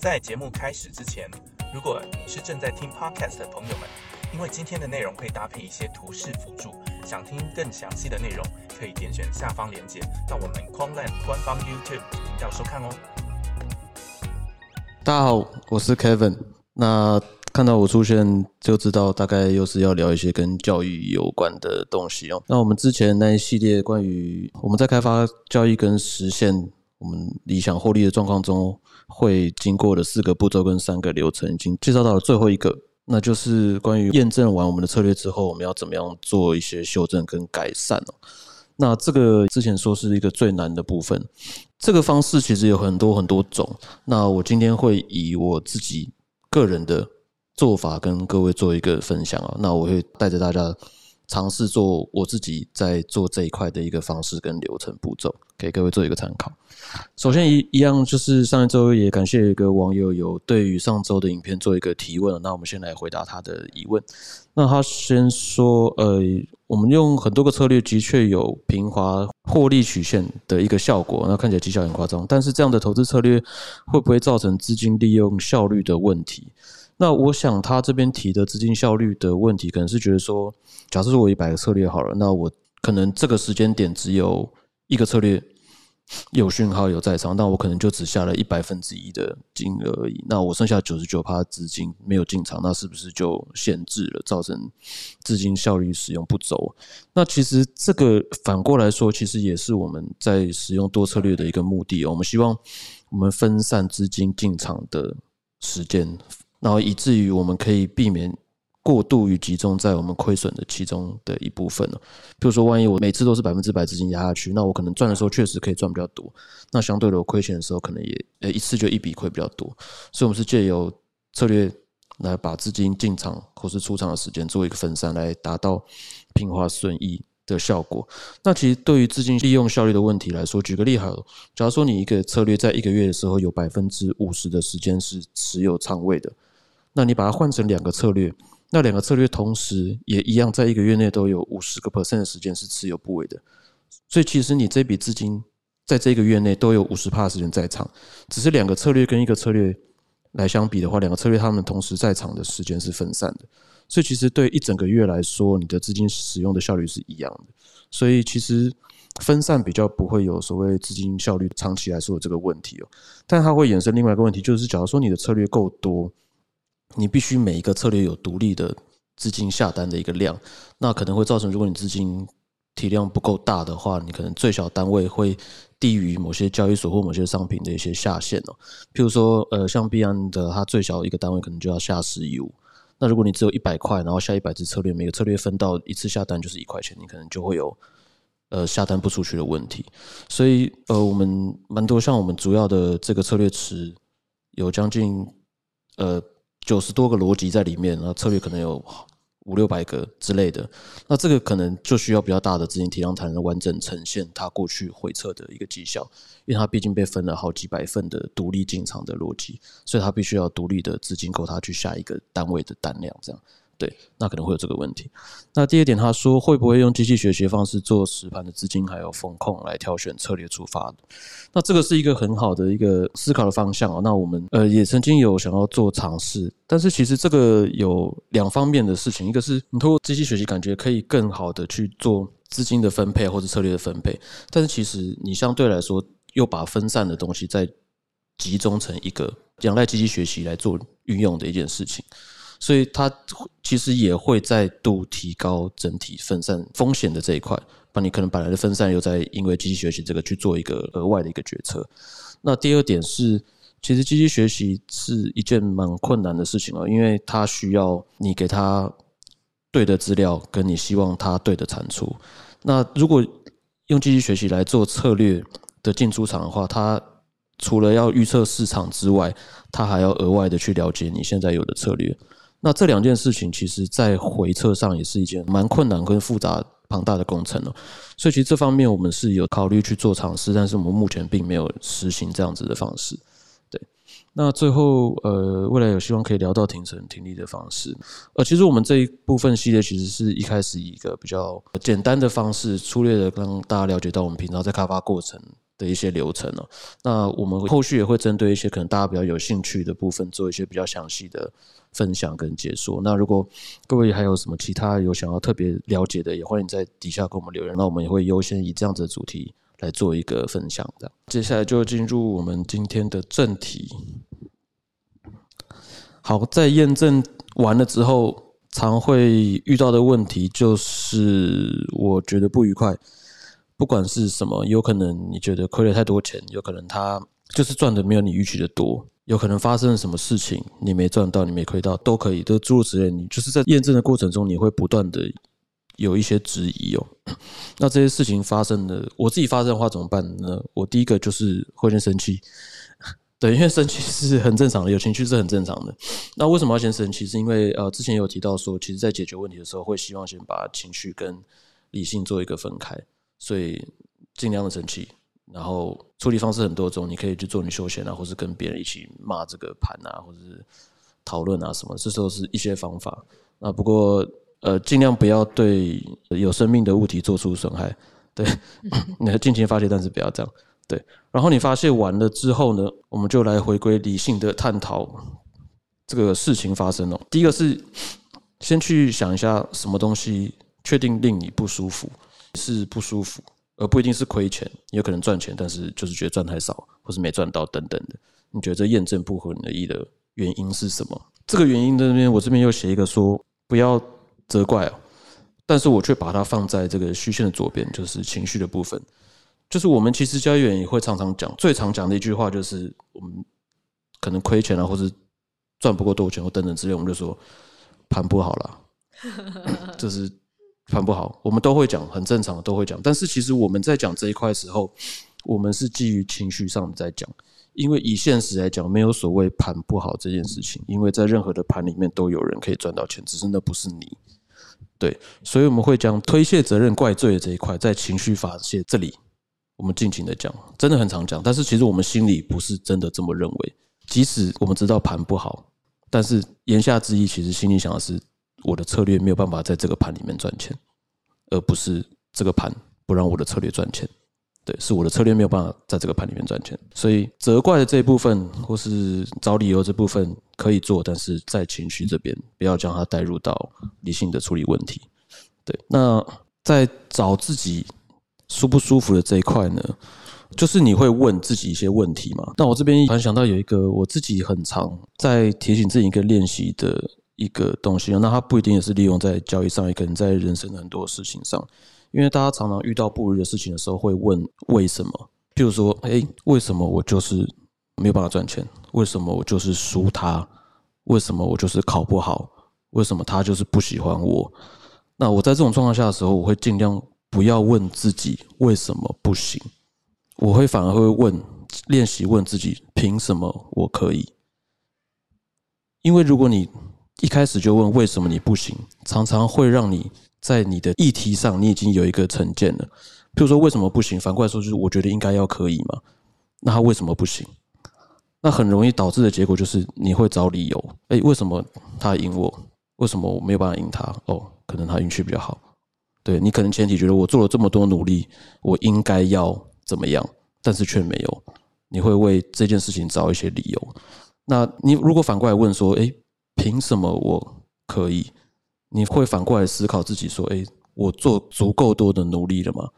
在节目开始之前，如果你是正在听 podcast 的朋友们，因为今天的内容会搭配一些图示辅助，想听更详细的内容，可以点选下方链接到我们 Quanland 官方 YouTube 频道收看哦。大家好，我是 Kevin。那看到我出现，就知道大概又是要聊一些跟教育有关的东西哦。那我们之前那一系列关于我们在开发教育跟实现我们理想获利的状况中。会经过的四个步骤跟三个流程，已经介绍到了最后一个，那就是关于验证完我们的策略之后，我们要怎么样做一些修正跟改善哦。那这个之前说是一个最难的部分，这个方式其实有很多很多种。那我今天会以我自己个人的做法跟各位做一个分享啊。那我会带着大家。尝试做我自己在做这一块的一个方式跟流程步骤，给各位做一个参考。首先一一样就是上一周也感谢一个网友有对于上周的影片做一个提问，那我们先来回答他的疑问。那他先说，呃，我们用很多个策略的确有平滑获利曲线的一个效果，那看起来绩效很夸张，但是这样的投资策略会不会造成资金利用效率的问题？那我想他这边提的资金效率的问题，可能是觉得说，假设说我一百个策略好了，那我可能这个时间点只有一个策略有讯号有在场，那我可能就只下了一百分之一的金额而已。那我剩下九十九趴资金没有进场，那是不是就限制了，造成资金效率使用不走？那其实这个反过来说，其实也是我们在使用多策略的一个目的。我们希望我们分散资金进场的时间。然后以至于我们可以避免过度于集中在我们亏损的其中的一部分了。比如说，万一我每次都是百分之百资金压下去，那我可能赚的时候确实可以赚比较多，那相对的我亏钱的时候可能也呃一次就一笔亏比较多。所以，我们是借由策略来把资金进场或是出场的时间做一个分散，来达到平滑损益。的效果，那其实对于资金利用效率的问题来说，举个例好了，假如说你一个策略在一个月的时候有百分之五十的时间是持有仓位的，那你把它换成两个策略，那两个策略同时也一样，在一个月内都有五十个 percent 的时间是持有部位的，所以其实你这笔资金在这个月内都有五十帕时间在场，只是两个策略跟一个策略来相比的话，两个策略他们同时在场的时间是分散的。所以其实对一整个月来说，你的资金使用的效率是一样的。所以其实分散比较不会有所谓资金效率长期来说的这个问题哦。但它会衍生另外一个问题，就是假如说你的策略够多，你必须每一个策略有独立的资金下单的一个量，那可能会造成，如果你资金体量不够大的话，你可能最小单位会低于某些交易所或某些商品的一些下限哦。譬如说，呃，像币安的，它最小一个单位可能就要下十亿五。那如果你只有一百块，然后下一百只策略，每个策略分到一次下单就是一块钱，你可能就会有呃下单不出去的问题。所以呃，我们蛮多像我们主要的这个策略池有将近呃九十多个逻辑在里面，然后策略可能有。五六百个之类的，那这个可能就需要比较大的资金体量才能完整呈现它过去回撤的一个绩效，因为它毕竟被分了好几百份的独立进场的逻辑，所以它必须要独立的资金够它去下一个单位的单量，这样。对，那可能会有这个问题。那第二点，他说会不会用机器学习方式做实盘的资金还有风控来挑选策略出发？那这个是一个很好的一个思考的方向哦。那我们呃也曾经有想要做尝试，但是其实这个有两方面的事情，一个是你通过机器学习感觉可以更好的去做资金的分配或者策略的分配，但是其实你相对来说又把分散的东西再集中成一个仰赖机器学习来做运用的一件事情。所以它其实也会再度提高整体分散风险的这一块，把你可能本来的分散又在因为机器学习这个去做一个额外的一个决策。那第二点是，其实机器学习是一件蛮困难的事情哦，因为它需要你给它对的资料，跟你希望它对的产出。那如果用机器学习来做策略的进出场的话，它除了要预测市场之外，它还要额外的去了解你现在有的策略。那这两件事情，其实在回测上也是一件蛮困难跟复杂庞大的工程哦。所以其实这方面我们是有考虑去做尝试，但是我们目前并没有实行这样子的方式。对，那最后呃，未来有希望可以聊到停损停利的方式。呃，其实我们这一部分系列其实是一开始以一个比较简单的方式，粗略的让大家了解到我们平常在开发过程的一些流程哦。那我们后续也会针对一些可能大家比较有兴趣的部分，做一些比较详细的分享跟解说。那如果各位还有什么其他有想要特别了解的，也欢迎在底下给我们留言。那我们也会优先以这样子的主题来做一个分享的。接下来就进入我们今天的正题。好，在验证完了之后，常会遇到的问题就是，我觉得不愉快。不管是什么，有可能你觉得亏了太多钱，有可能他就是赚的没有你预期的多，有可能发生了什么事情，你没赚到，你没亏到，都可以，都诸如此类。你就是在验证的过程中，你会不断的有一些质疑哦。那这些事情发生的，我自己发生的话怎么办呢？我第一个就是会先生气。对，因为生气是很正常的，有情绪是很正常的。那为什么要先生气？是因为呃，之前有提到说，其实在解决问题的时候，会希望先把情绪跟理性做一个分开，所以尽量的生气。然后处理方式很多种，你可以去做你休闲啊，或是跟别人一起骂这个盘啊，或者是讨论啊什么，这都是一些方法。那不过呃，尽量不要对有生命的物体做出损害。对，你尽情发泄，但是不要这样。对，然后你发泄完了之后呢，我们就来回归理性的探讨这个事情发生了。第一个是先去想一下什么东西确定令你不舒服，是不舒服，而不一定是亏钱，有可能赚钱，但是就是觉得赚太少，或是没赚到等等的。你觉得这验证不合你的意的原因是什么？这个原因这边我这边又写一个说不要责怪哦，但是我却把它放在这个虚线的左边，就是情绪的部分。就是我们其实交易员也会常常讲，最常讲的一句话就是我们可能亏钱了，或者赚不够多钱或等等之类，我们就说盘不好了，就是盘不好，我们都会讲，很正常的，都会讲。但是其实我们在讲这一块时候，我们是基于情绪上在讲，因为以现实来讲，没有所谓盘不好这件事情，因为在任何的盘里面都有人可以赚到钱，只是那不是你。对，所以我们会将推卸责任、怪罪的这一块在情绪发泄这里。我们尽情的讲，真的很常讲，但是其实我们心里不是真的这么认为。即使我们知道盘不好，但是言下之意，其实心里想的是，我的策略没有办法在这个盘里面赚钱，而不是这个盘不让我的策略赚钱。对，是我的策略没有办法在这个盘里面赚钱。所以责怪的这一部分，或是找理由这部分可以做，但是在情绪这边不要将它带入到理性的处理问题。对，那在找自己。舒不舒服的这一块呢，就是你会问自己一些问题嘛？那我这边突然想到有一个我自己很常在提醒自己一个练习的一个东西，那它不一定也是利用在交易上，也可能在人生很多事情上。因为大家常常遇到不如意的事情的时候，会问为什么？譬如说，哎，为什么我就是没有办法赚钱？为什么我就是输他？为什么我就是考不好？为什么他就是不喜欢我？那我在这种状况下的时候，我会尽量。不要问自己为什么不行，我会反而会问练习问自己凭什么我可以？因为如果你一开始就问为什么你不行，常常会让你在你的议题上你已经有一个成见了。譬如说为什么不行？反过来说就是我觉得应该要可以嘛？那他为什么不行？那很容易导致的结果就是你会找理由。哎，为什么他赢我？为什么我没有办法赢他？哦，可能他运气比较好。对你可能前提觉得我做了这么多努力，我应该要怎么样，但是却没有。你会为这件事情找一些理由。那你如果反过来问说：“哎，凭什么我可以？”你会反过来思考自己说：“哎，我做足够多的努力了吗？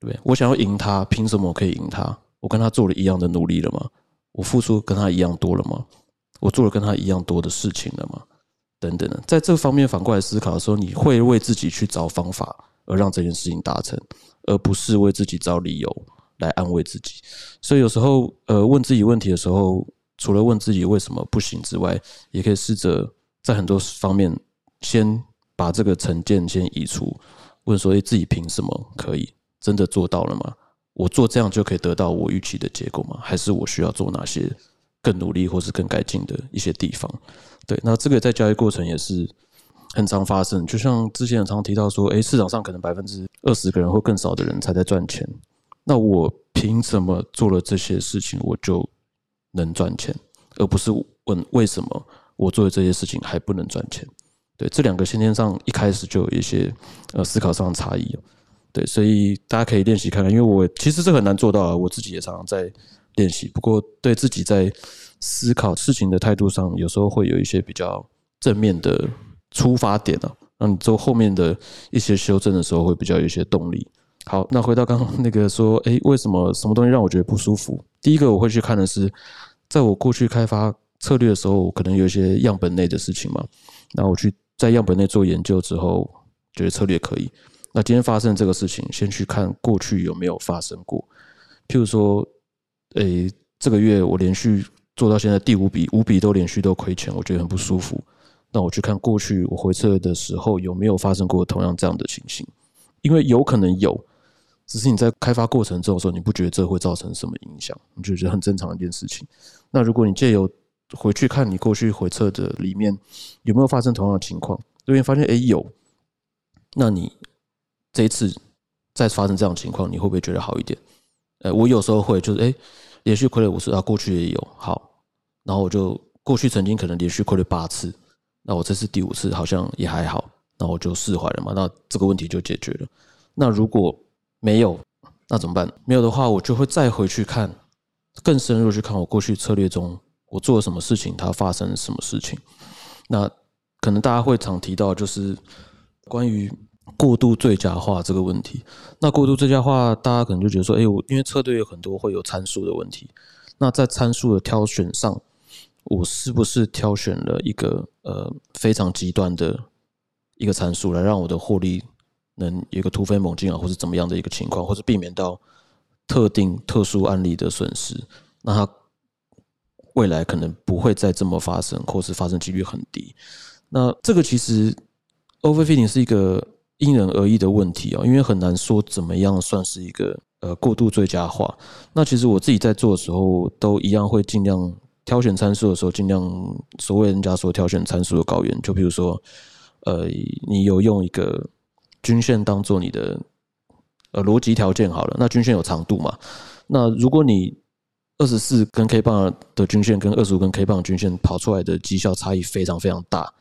对不对？我想要赢他，凭什么我可以赢他？我跟他做了一样的努力了吗？我付出跟他一样多了吗？我做了跟他一样多的事情了吗？”等等的，在这方面反过来思考的时候，你会为自己去找方法，而让这件事情达成，而不是为自己找理由来安慰自己。所以有时候，呃，问自己问题的时候，除了问自己为什么不行之外，也可以试着在很多方面先把这个成见先移除，问说：自己凭什么可以真的做到了吗？我做这样就可以得到我预期的结果吗？还是我需要做哪些更努力或是更改进的一些地方？对，那这个在交易过程也是很常发生。就像之前常提到说，哎，市场上可能百分之二十个人或更少的人才在赚钱。那我凭什么做了这些事情我就能赚钱，而不是问为什么我做的这些事情还不能赚钱？对，这两个先天上一开始就有一些呃思考上的差异。对，所以大家可以练习看看，因为我其实这很难做到啊，我自己也常常在练习。不过对自己在思考事情的态度上，有时候会有一些比较正面的出发点啊，让你做后面的一些修正的时候会比较有一些动力。好，那回到刚刚那个说，诶，为什么什么东西让我觉得不舒服？第一个我会去看的是，在我过去开发策略的时候，可能有一些样本内的事情嘛。那我去在样本内做研究之后，觉得策略可以。那今天发生这个事情，先去看过去有没有发生过。譬如说，诶，这个月我连续做到现在第五笔，五笔都连续都亏钱，我觉得很不舒服。那我去看过去我回测的时候有没有发生过同样这样的情形，因为有可能有。只是你在开发过程中的时候，你不觉得这会造成什么影响？你就觉得很正常的一件事情。那如果你借由回去看你过去回测的里面有没有发生同样的情况，如果发现哎有，那你这一次再发生这样的情况，你会不会觉得好一点？呃，我有时候会，就是哎，连续亏了五次啊，过去也有好，然后我就过去曾经可能连续亏了八次，那我这次第五次好像也还好，那我就释怀了嘛，那这个问题就解决了。那如果没有，那怎么办？没有的话，我就会再回去看，更深入去看我过去策略中我做了什么事情，它发生了什么事情。那可能大家会常提到，就是关于过度最佳化这个问题。那过度最佳化，大家可能就觉得说，哎，我因为策略有很多会有参数的问题。那在参数的挑选上，我是不是挑选了一个呃非常极端的一个参数，来让我的获利？能有一个突飞猛进啊，或是怎么样的一个情况，或是避免到特定特殊案例的损失，那它未来可能不会再这么发生，或是发生几率很低。那这个其实 overfitting 是一个因人而异的问题啊，因为很难说怎么样算是一个呃过度最佳化。那其实我自己在做的时候，都一样会尽量挑选参数的时候，尽量所谓人家说挑选参数的高原，就比如说呃，你有用一个。均线当做你的呃逻辑条件好了，那均线有长度嘛？那如果你二十四根 K 棒的均线跟二十五根 K 棒均线跑出来的绩效差异非常非常大，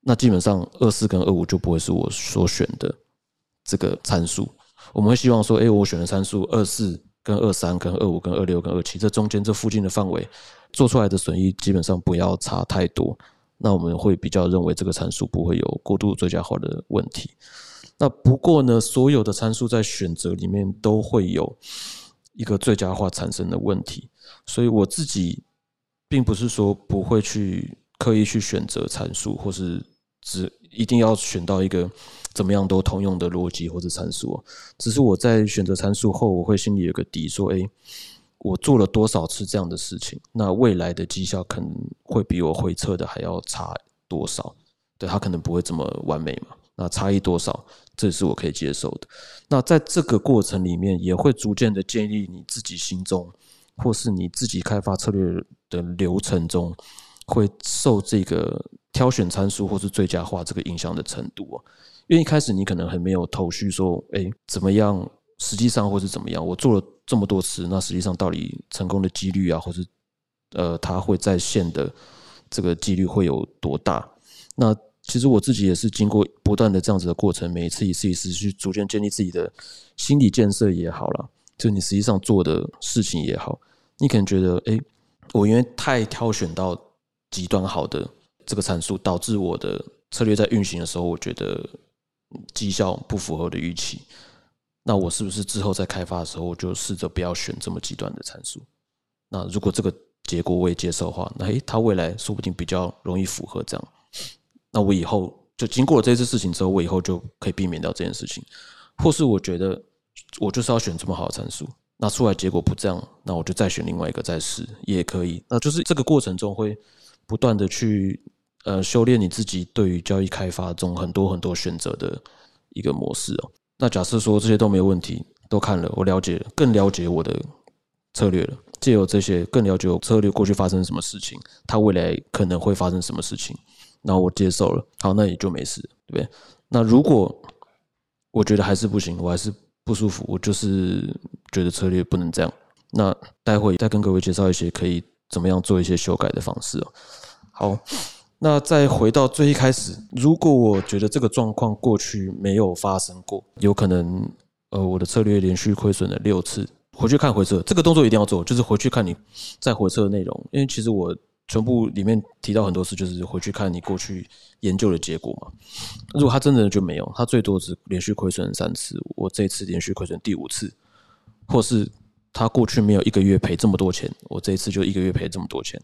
那基本上二四跟二五就不会是我所选的这个参数。我们会希望说，哎，我选的参数二四跟二三跟二五跟二六跟二七，这中间这附近的范围做出来的损益基本上不要差太多。那我们会比较认为这个参数不会有过度最佳化的问题。那不过呢，所有的参数在选择里面都会有一个最佳化产生的问题，所以我自己并不是说不会去刻意去选择参数，或是只一定要选到一个怎么样都通用的逻辑或者参数。只是我在选择参数后，我会心里有个底，说：哎。我做了多少次这样的事情？那未来的绩效可能会比我回测的还要差多少？对，它可能不会这么完美嘛？那差异多少？这是我可以接受的。那在这个过程里面，也会逐渐的建立你自己心中，或是你自己开发策略的流程中，会受这个挑选参数或是最佳化这个影响的程度啊。因为一开始你可能还没有头绪，说，哎，怎么样？实际上或是怎么样？我做了。这么多次，那实际上到底成功的几率啊，或是呃，它会在线的这个几率会有多大？那其实我自己也是经过不断的这样子的过程，每一次一次一次去逐渐建立自己的心理建设也好了，就你实际上做的事情也好，你可能觉得，哎，我因为太挑选到极端好的这个参数，导致我的策略在运行的时候，我觉得绩效不符合我的预期。那我是不是之后在开发的时候，我就试着不要选这么极端的参数？那如果这个结果我也接受的话，那诶，它未来说不定比较容易符合这样。那我以后就经过了这次事情之后，我以后就可以避免掉这件事情。或是我觉得我就是要选这么好的参数，那出来结果不这样，那我就再选另外一个再试也可以。那就是这个过程中会不断的去呃修炼你自己对于交易开发中很多很多选择的一个模式哦。那假设说这些都没有问题，都看了，我了解了，更了解我的策略了。借由这些，更了解我策略过去发生什么事情，它未来可能会发生什么事情，然后我接受了，好，那也就没事，对不对？那如果我觉得还是不行，我还是不舒服，我就是觉得策略不能这样。那待会再跟各位介绍一些可以怎么样做一些修改的方式哦。好，那再回到最一开始，如果我觉得这个状况过去没有发生过，有可能呃我的策略连续亏损了六次，回去看回撤，这个动作一定要做，就是回去看你在回撤的内容，因为其实我全部里面提到很多次，就是回去看你过去研究的结果嘛。如果他真的就没有，他最多只连续亏损三次，我这次连续亏损第五次，或是他过去没有一个月赔这么多钱，我这一次就一个月赔这么多钱。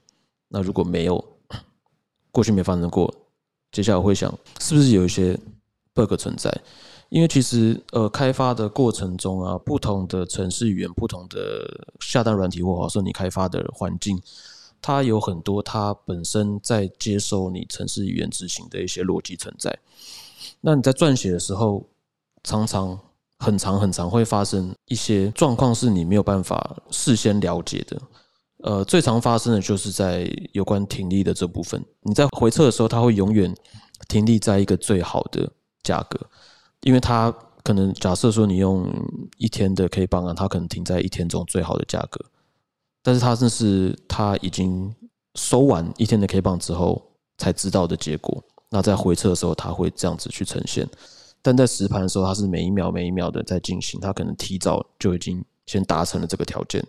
那如果没有，过去没发生过，接下来我会想是不是有一些 bug 存在？因为其实呃，开发的过程中啊，不同的城市语言、不同的下单软体或者说你开发的环境，它有很多它本身在接收你城市语言执行的一些逻辑存在。那你在撰写的时候，常常很长很长会发生一些状况，是你没有办法事先了解的。呃，最常发生的就是在有关停利的这部分。你在回撤的时候，它会永远停利在一个最好的价格，因为它可能假设说你用一天的 K 棒啊，它可能停在一天中最好的价格，但是它这是它已经收完一天的 K 棒之后才知道的结果。那在回撤的时候，它会这样子去呈现，但在实盘的时候，它是每一秒每一秒的在进行，它可能提早就已经先达成了这个条件。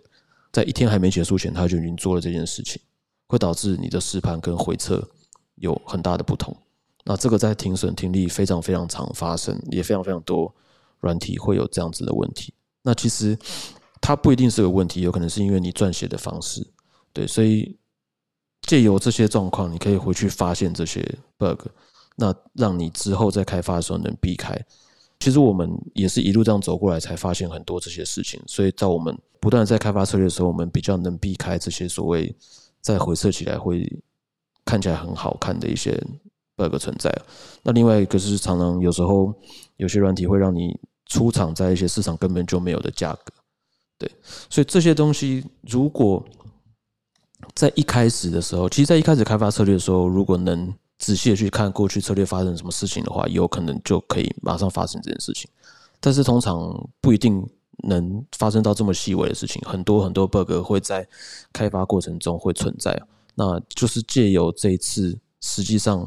在一天还没结束前，他就已经做了这件事情，会导致你的试盘跟回撤有很大的不同。那这个在停损停利非常非常常发生，也非常非常多软体会有这样子的问题。那其实它不一定是个问题，有可能是因为你撰写的方式。对，所以借由这些状况，你可以回去发现这些 bug，那让你之后在开发的时候能避开。其实我们也是一路这样走过来，才发现很多这些事情。所以在我们不断在开发策略的时候，我们比较能避开这些所谓在回测起来会看起来很好看的一些 bug 存在。那另外一个是，常常有时候有些软体会让你出厂在一些市场根本就没有的价格。对，所以这些东西如果在一开始的时候，其实，在一开始开发策略的时候，如果能。仔细的去看过去策略发生什么事情的话，有可能就可以马上发生这件事情。但是通常不一定能发生到这么细微的事情，很多很多 bug 会在开发过程中会存在。那就是借由这一次实际上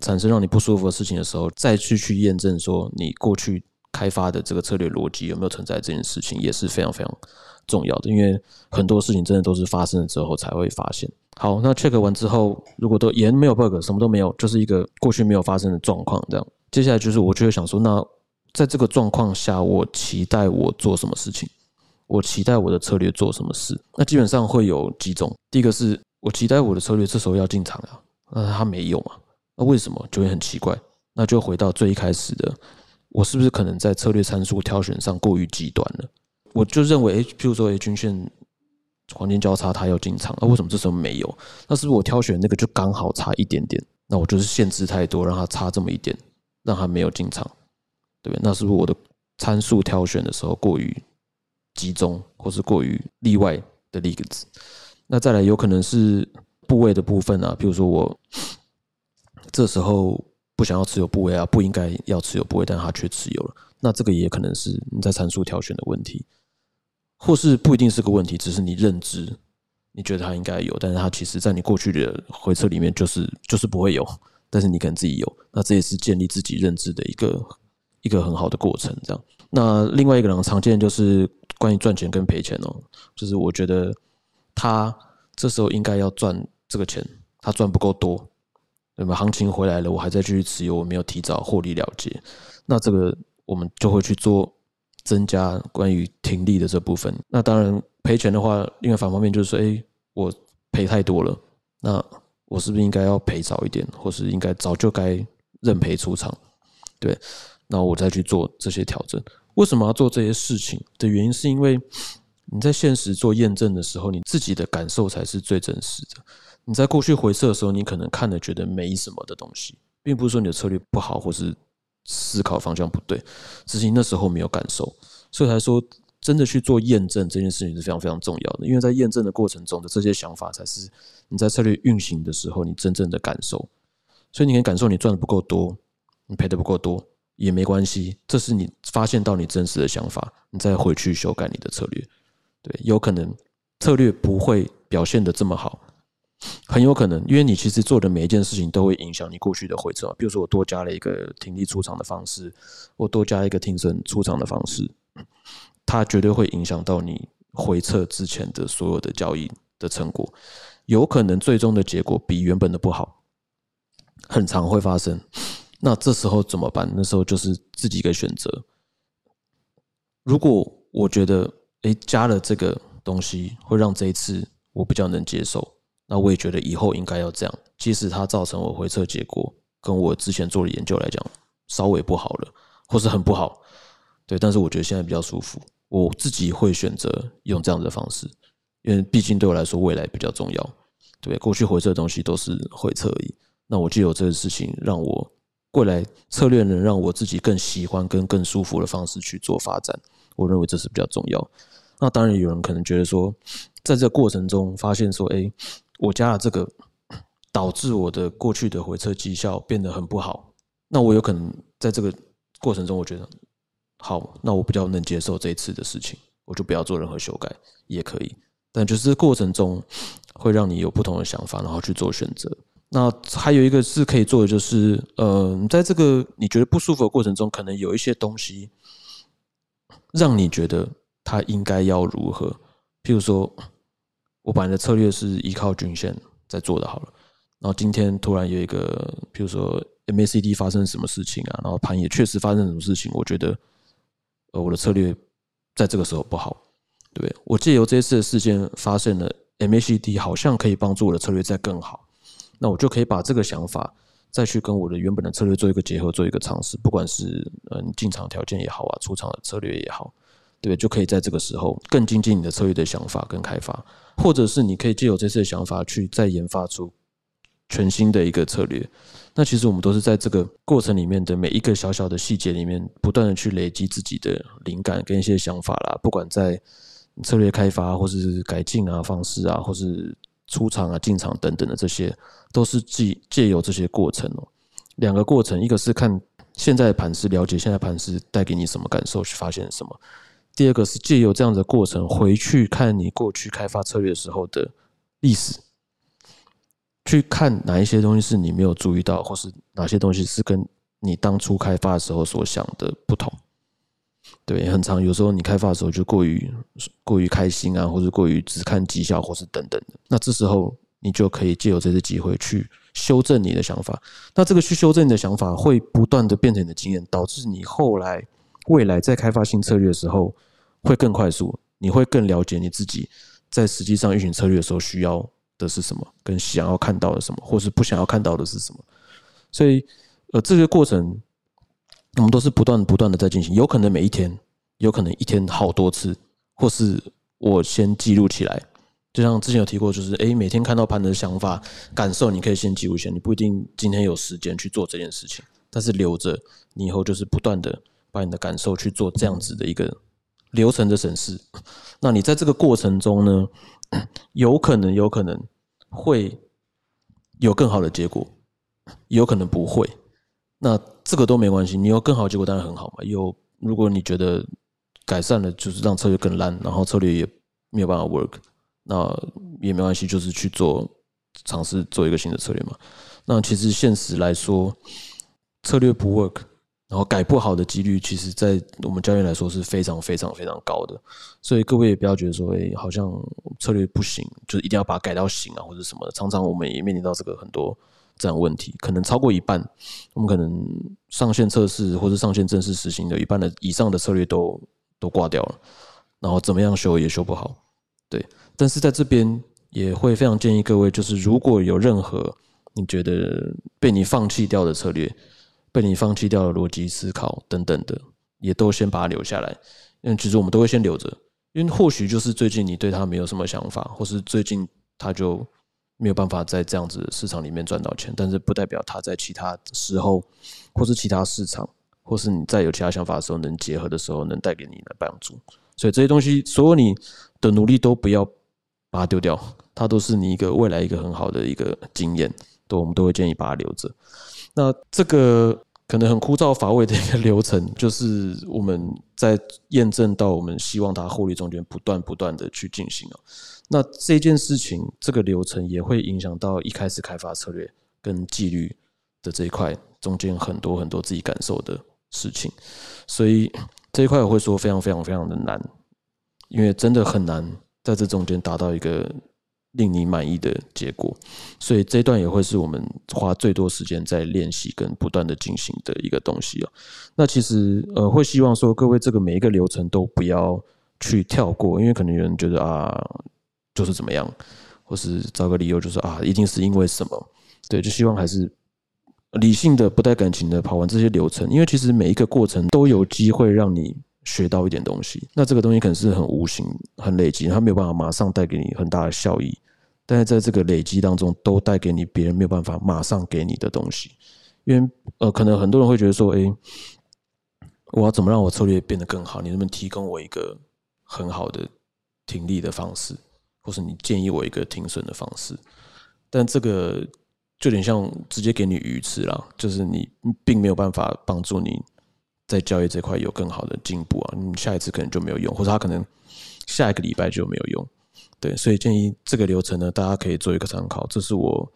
产生让你不舒服的事情的时候，再去去验证说你过去开发的这个策略逻辑有没有存在这件事情，也是非常非常重要的。因为很多事情真的都是发生了之后才会发现。好，那 check 完之后，如果都盐没有 bug，什么都没有，就是一个过去没有发生的状况，这样。接下来就是我就会想说，那在这个状况下，我期待我做什么事情？我期待我的策略做什么事？那基本上会有几种。第一个是我期待我的策略这时候要进场了，那他没有嘛？那为什么就会很奇怪？那就回到最一开始的，我是不是可能在策略参数挑选上过于极端了？我就认为，譬如说，诶，均线。黄金交叉，它要进场，那为什么这时候没有？那是不是我挑选那个就刚好差一点点？那我就是限制太多，让它差这么一点，让它没有进场，对不对？那是不是我的参数挑选的时候过于集中，或是过于例外的例子？那再来有可能是部位的部分啊，比如说我 这时候不想要持有部位啊，不应该要持有部位，但它却持有了，那这个也可能是你在参数挑选的问题。或是不一定是个问题，只是你认知，你觉得它应该有，但是它其实在你过去的回测里面就是就是不会有，但是你可能自己有，那这也是建立自己认知的一个一个很好的过程。这样，那另外一个人常见就是关于赚钱跟赔钱哦，就是我觉得他这时候应该要赚这个钱，他赚不够多，那么行情回来了，我还在继续持有，我没有提早获利了结，那这个我们就会去做。增加关于停利的这部分，那当然赔钱的话，另外反方面就是说，哎，我赔太多了，那我是不是应该要赔早一点，或是应该早就该认赔出场？对，那我再去做这些调整。为什么要做这些事情的原因，是因为你在现实做验证的时候，你自己的感受才是最真实的。你在过去回测的时候，你可能看了觉得没什么的东西，并不是说你的策略不好，或是。思考方向不对，只是你那时候没有感受，所以才说真的去做验证这件事情是非常非常重要的。因为在验证的过程中的这些想法，才是你在策略运行的时候你真正的感受。所以你可以感受你赚的不够多，你赔的不够多也没关系，这是你发现到你真实的想法，你再回去修改你的策略。对，有可能策略不会表现的这么好，很有可能，因为你其实做的每一件事情都会影响你过去的回撤。比如说，我多加了一个停力出场的方式，我多加一个停损出场的方式，它绝对会影响到你回撤之前的所有的交易的成果。有可能最终的结果比原本的不好，很常会发生。那这时候怎么办？那时候就是自己一个选择。如果我觉得，哎，加了这个东西会让这一次我比较能接受，那我也觉得以后应该要这样。即使它造成我回测结果跟我之前做的研究来讲稍微不好了，或是很不好，对，但是我觉得现在比较舒服，我自己会选择用这样的方式，因为毕竟对我来说未来比较重要。对，过去回测的东西都是回测而已，那我就有这个事情让我。未来策略能让我自己更喜欢、跟更舒服的方式去做发展，我认为这是比较重要。那当然，有人可能觉得说，在这个过程中发现说，哎，我加了这个，导致我的过去的回撤绩效变得很不好。那我有可能在这个过程中，我觉得好，那我比较能接受这一次的事情，我就不要做任何修改也可以。但就是过程中会让你有不同的想法，然后去做选择。那还有一个是可以做的，就是呃，在这个你觉得不舒服的过程中，可能有一些东西让你觉得它应该要如何。譬如说，我本来的策略是依靠均线在做的，好了。然后今天突然有一个，譬如说 MACD 发生什么事情啊，然后盘也确实发生什么事情，我觉得呃，我的策略在这个时候不好，对？我借由这次的事件，发现了 MACD 好像可以帮助我的策略再更好。那我就可以把这个想法再去跟我的原本的策略做一个结合，做一个尝试，不管是嗯进场条件也好啊，出场的策略也好，对，就可以在这个时候更精进你的策略的想法跟开发，或者是你可以借由这次的想法去再研发出全新的一个策略。那其实我们都是在这个过程里面的每一个小小的细节里面，不断的去累积自己的灵感跟一些想法啦，不管在策略开发或是改进啊方式啊，或是。出场啊、进场等等的这些，都是借借由这些过程哦。两个过程，一个是看现在盘势，了解现在盘势带给你什么感受，去发现什么；第二个是借由这样的过程，回去看你过去开发策略时候的历史，去看哪一些东西是你没有注意到，或是哪些东西是跟你当初开发的时候所想的不同。对，很长。有时候你开发的时候就过于过于开心啊，或者过于只看绩效，或是等等的。那这时候你就可以借由这次机会去修正你的想法。那这个去修正你的想法，会不断的变成你的经验，导致你后来未来在开发新策略的时候会更快速。你会更了解你自己在实际上运行策略的时候需要的是什么，跟想要看到的什么，或是不想要看到的是什么。所以，呃，这个过程。我们都是不断不断的在进行，有可能每一天，有可能一天好多次，或是我先记录起来。就像之前有提过，就是诶，每天看到盘的想法、感受，你可以先记录下。你不一定今天有时间去做这件事情，但是留着，你以后就是不断的把你的感受去做这样子的一个流程的审视。那你在这个过程中呢，有可能有可能会有更好的结果，有可能不会。那这个都没关系，你有更好的结果当然很好嘛。有如果你觉得改善了，就是让策略更烂，然后策略也没有办法 work，那也没关系，就是去做尝试做一个新的策略嘛。那其实现实来说，策略不 work，然后改不好的几率，其实在我们教练来说是非常非常非常高的。所以各位也不要觉得说，哎，好像策略不行，就是一定要把它改到行啊，或者什么的。常常我们也面临到这个很多。这样问题可能超过一半，我们可能上线测试或者上线正式实行的一半的以上的策略都都挂掉了，然后怎么样修也修不好，对。但是在这边也会非常建议各位，就是如果有任何你觉得被你放弃掉的策略，被你放弃掉的逻辑思考等等的，也都先把它留下来。因为其实我们都会先留着，因为或许就是最近你对他没有什么想法，或是最近他就。没有办法在这样子市场里面赚到钱，但是不代表他在其他时候，或是其他市场，或是你再有其他想法的时候，能结合的时候，能带给你的帮助。所以这些东西，所有你的努力都不要把它丢掉，它都是你一个未来一个很好的一个经验，都我们都会建议把它留着。那这个可能很枯燥乏味的一个流程，就是我们在验证到我们希望它获利中间不断不断的去进行啊。那这件事情，这个流程也会影响到一开始开发策略跟纪律的这一块中间很多很多自己感受的事情，所以这一块我会说非常非常非常的难，因为真的很难在这中间达到一个令你满意的结果，所以这一段也会是我们花最多时间在练习跟不断的进行的一个东西哦。那其实呃会希望说各位这个每一个流程都不要去跳过，因为可能有人觉得啊。就是怎么样，或是找个理由，就是啊，一定是因为什么？对，就希望还是理性的、不带感情的跑完这些流程，因为其实每一个过程都有机会让你学到一点东西。那这个东西可能是很无形、很累积，它没有办法马上带给你很大的效益，但是在这个累积当中，都带给你别人没有办法马上给你的东西。因为呃，可能很多人会觉得说，哎，我要怎么让我策略变得更好？你能不能提供我一个很好的停利的方式？或是你建议我一个停损的方式，但这个就有点像直接给你鱼吃了，就是你并没有办法帮助你在交易这块有更好的进步啊，你下一次可能就没有用，或者他可能下一个礼拜就没有用。对，所以建议这个流程呢，大家可以做一个参考。这是我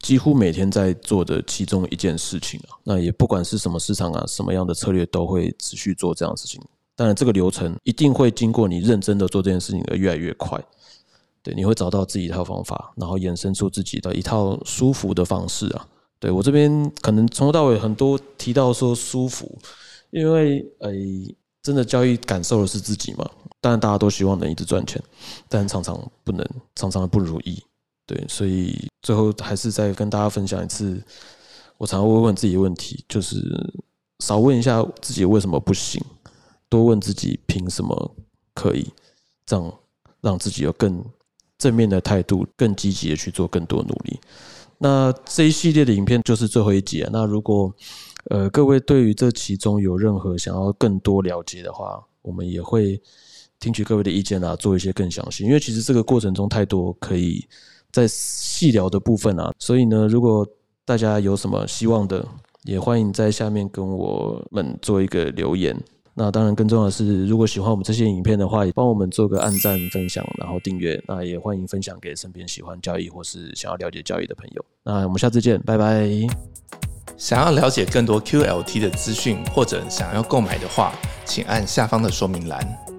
几乎每天在做的其中一件事情啊。那也不管是什么市场啊，什么样的策略，都会持续做这样的事情。当然，这个流程一定会经过你认真的做这件事情而越来越快。对，你会找到自己一套方法，然后衍生出自己的一套舒服的方式啊。对我这边可能从头到尾很多提到说舒服，因为诶，真的交易感受的是自己嘛。当然大家都希望能一直赚钱，但常常不能，常常不如意。对，所以最后还是再跟大家分享一次，我常常会问自己问题，就是少问一下自己为什么不行，多问自己凭什么可以，这样让自己有更。正面的态度，更积极的去做更多努力。那这一系列的影片就是最后一集啊。那如果呃各位对于这其中有任何想要更多了解的话，我们也会听取各位的意见啊，做一些更详细。因为其实这个过程中太多可以在细聊的部分啊，所以呢，如果大家有什么希望的，也欢迎在下面跟我们做一个留言。那当然，更重要的是，如果喜欢我们这些影片的话，也帮我们做个按赞、分享，然后订阅。那也欢迎分享给身边喜欢交易或是想要了解交易的朋友。那我们下次见，拜拜。想要了解更多 QLT 的资讯或者想要购买的话，请按下方的说明栏。